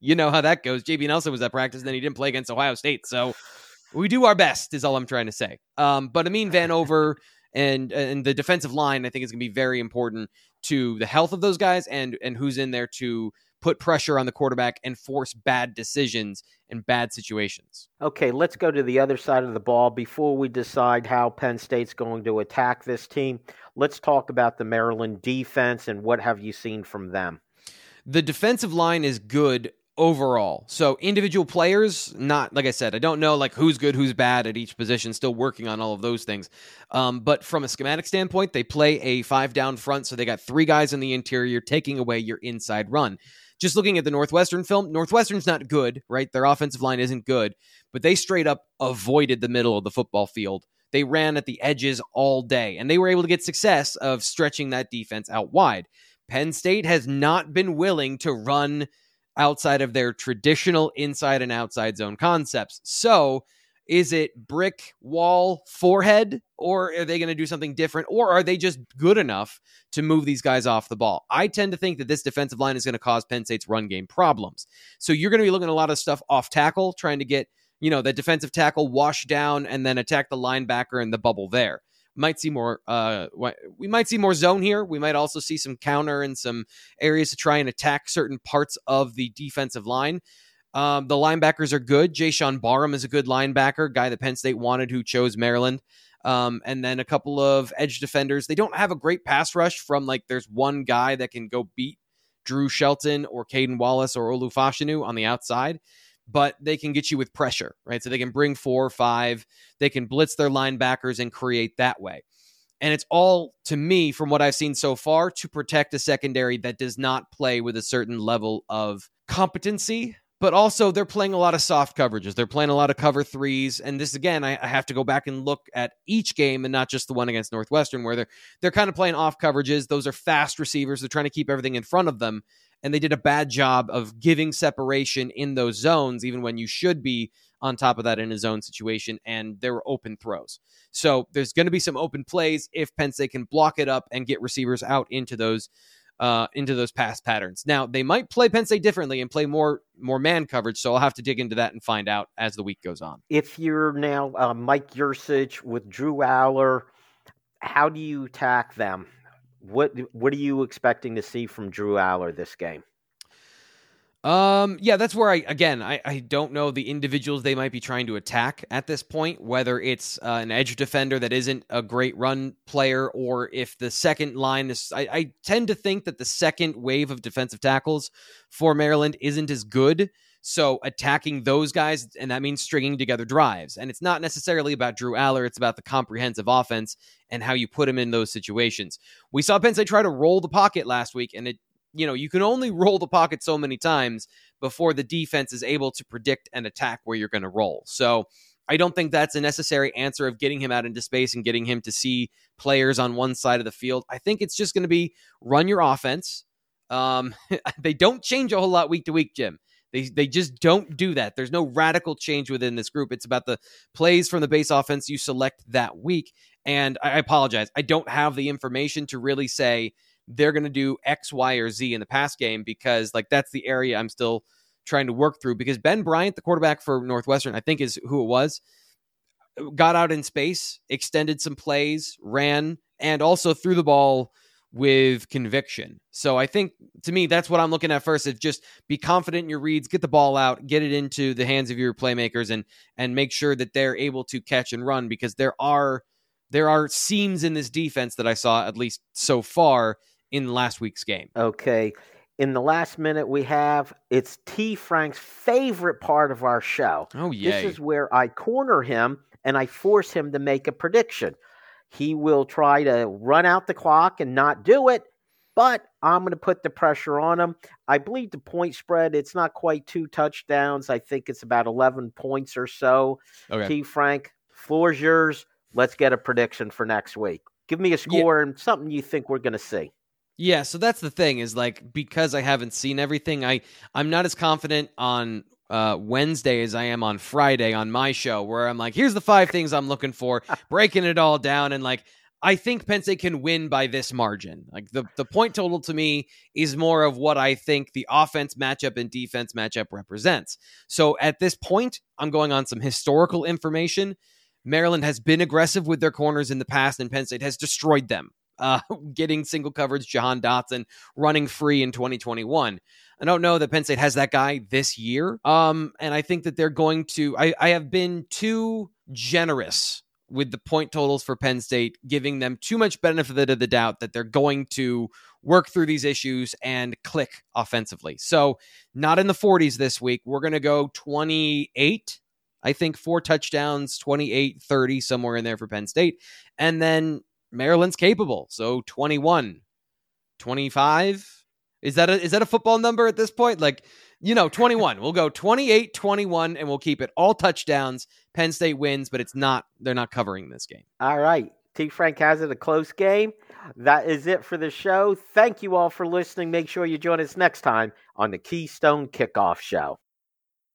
you know how that goes. JB Nelson was at practice, and then he didn't play against Ohio State. So we do our best, is all I'm trying to say. Um, but Amin (laughs) Vanover and and the defensive line, I think, is going to be very important to the health of those guys and and who's in there to put pressure on the quarterback and force bad decisions and bad situations. Okay, let's go to the other side of the ball before we decide how Penn State's going to attack this team. Let's talk about the Maryland defense and what have you seen from them. The defensive line is good overall. So individual players, not like I said, I don't know like who's good, who's bad at each position. Still working on all of those things. Um, but from a schematic standpoint, they play a five down front, so they got three guys in the interior taking away your inside run. Just looking at the Northwestern film, Northwestern's not good, right? Their offensive line isn't good, but they straight up avoided the middle of the football field. They ran at the edges all day, and they were able to get success of stretching that defense out wide. Penn State has not been willing to run outside of their traditional inside and outside zone concepts. So, is it brick wall forehead or are they going to do something different or are they just good enough to move these guys off the ball? I tend to think that this defensive line is going to cause Penn State's run game problems. So you're going to be looking at a lot of stuff off tackle trying to get, you know, the defensive tackle washed down and then attack the linebacker in the bubble there might see more uh we might see more zone here we might also see some counter and some areas to try and attack certain parts of the defensive line um, the linebackers are good Jaishawn Barham is a good linebacker guy that Penn State wanted who chose Maryland um, and then a couple of edge defenders they don't have a great pass rush from like there's one guy that can go beat Drew Shelton or Caedan Wallace or Olu Fashanu on the outside but they can get you with pressure, right? So they can bring four or five, they can blitz their linebackers and create that way. And it's all, to me, from what I've seen so far, to protect a secondary that does not play with a certain level of competency. But also, they're playing a lot of soft coverages. They're playing a lot of cover threes. And this, again, I, I have to go back and look at each game and not just the one against Northwestern, where they're they're kind of playing off coverages. Those are fast receivers. They're trying to keep everything in front of them and they did a bad job of giving separation in those zones, even when you should be on top of that in a zone situation, and there were open throws. So there's going to be some open plays if Penn State can block it up and get receivers out into those uh, into those pass patterns. Now they might play Penn State differently and play more more man coverage, so I'll have to dig into that and find out as the week goes on. If you're now uh, Mike Yurcich with Drew Allar, how do you attack them? What what are you expecting to see from Drew Allar this game? Um, yeah, that's where I again I, I don't know the individuals they might be trying to attack at this point, whether it's uh, an edge defender that isn't a great run player, or if the second line is. I, I tend to think that the second wave of defensive tackles for Maryland isn't as good. So attacking those guys, and that means stringing together drives. And it's not necessarily about Drew Allar, it's about the comprehensive offense and how you put him in those situations. We saw Penn State try to roll the pocket last week, and it, you know, you can only roll the pocket so many times before the defense is able to predict and attack where you're going to roll. So I don't think that's a necessary answer of getting him out into space and getting him to see players on one side of the field. I think it's just going to be run your offense. Um, (laughs) they don't change a whole lot week to week, Jim. They they just don't do that. There's no radical change within this group. It's about the plays from the base offense you select that week. And I, I apologize, I don't have the information to really say they're going to do X, Y, or Z in the pass game because like that's the area I'm still trying to work through. Because Ben Bryant, the quarterback for Northwestern, I think is who it was, got out in space, extended some plays, ran, and also threw the ball with conviction. So I think to me that's what I'm looking at first is just be confident in your reads, get the ball out, get it into the hands of your playmakers and and make sure that they're able to catch and run because there are there are seams in this defense that I saw at least so far in last week's game. Okay. In the last minute we have, it's T. Frank's favorite part of our show. Oh, yeah. This is where I corner him and I force him to make a prediction. He will try to run out the clock and not do it, but I'm going to put the pressure on him. I believe the point spread, it's not quite two touchdowns. I think it's about 11 points or so. Okay. T. Frank, floor's yours. Let's get a prediction for next week. Give me a score and something you think we're going to see. Yeah, so that's the thing is like because I haven't seen everything, I I'm not as confident on uh, Wednesday as I am on Friday on my show, where I'm like, here's the five things I'm looking for, (laughs) breaking it all down, and like I think Penn State can win by this margin. Like the the point total to me is more of what I think the offense matchup and defense matchup represents. So at this point, I'm going on some historical information. Maryland has been aggressive with their corners in the past, and Penn State has destroyed them uh, (laughs) getting single coverage Jahan Dotson running free in 2021. I don't know that Penn State has that guy this year. Um, and I think that they're going to, I, I have been too generous with the point totals for Penn State, giving them too much benefit of the doubt that they're going to work through these issues and click offensively. So, not in the 40s this week. We're going to go 28. I think four touchdowns, 28, 30, somewhere in there for Penn State. And then Maryland's capable. So 21, 25. Is that a, is that a football number at this point? Like, you know, 21. We'll go 28, 21, and we'll keep it all touchdowns. Penn State wins, but it's not, they're not covering this game. All right. T. Frank has it a close game. That is it for the show. Thank you all for listening. Make sure you join us next time on the Keystone Kickoff Show.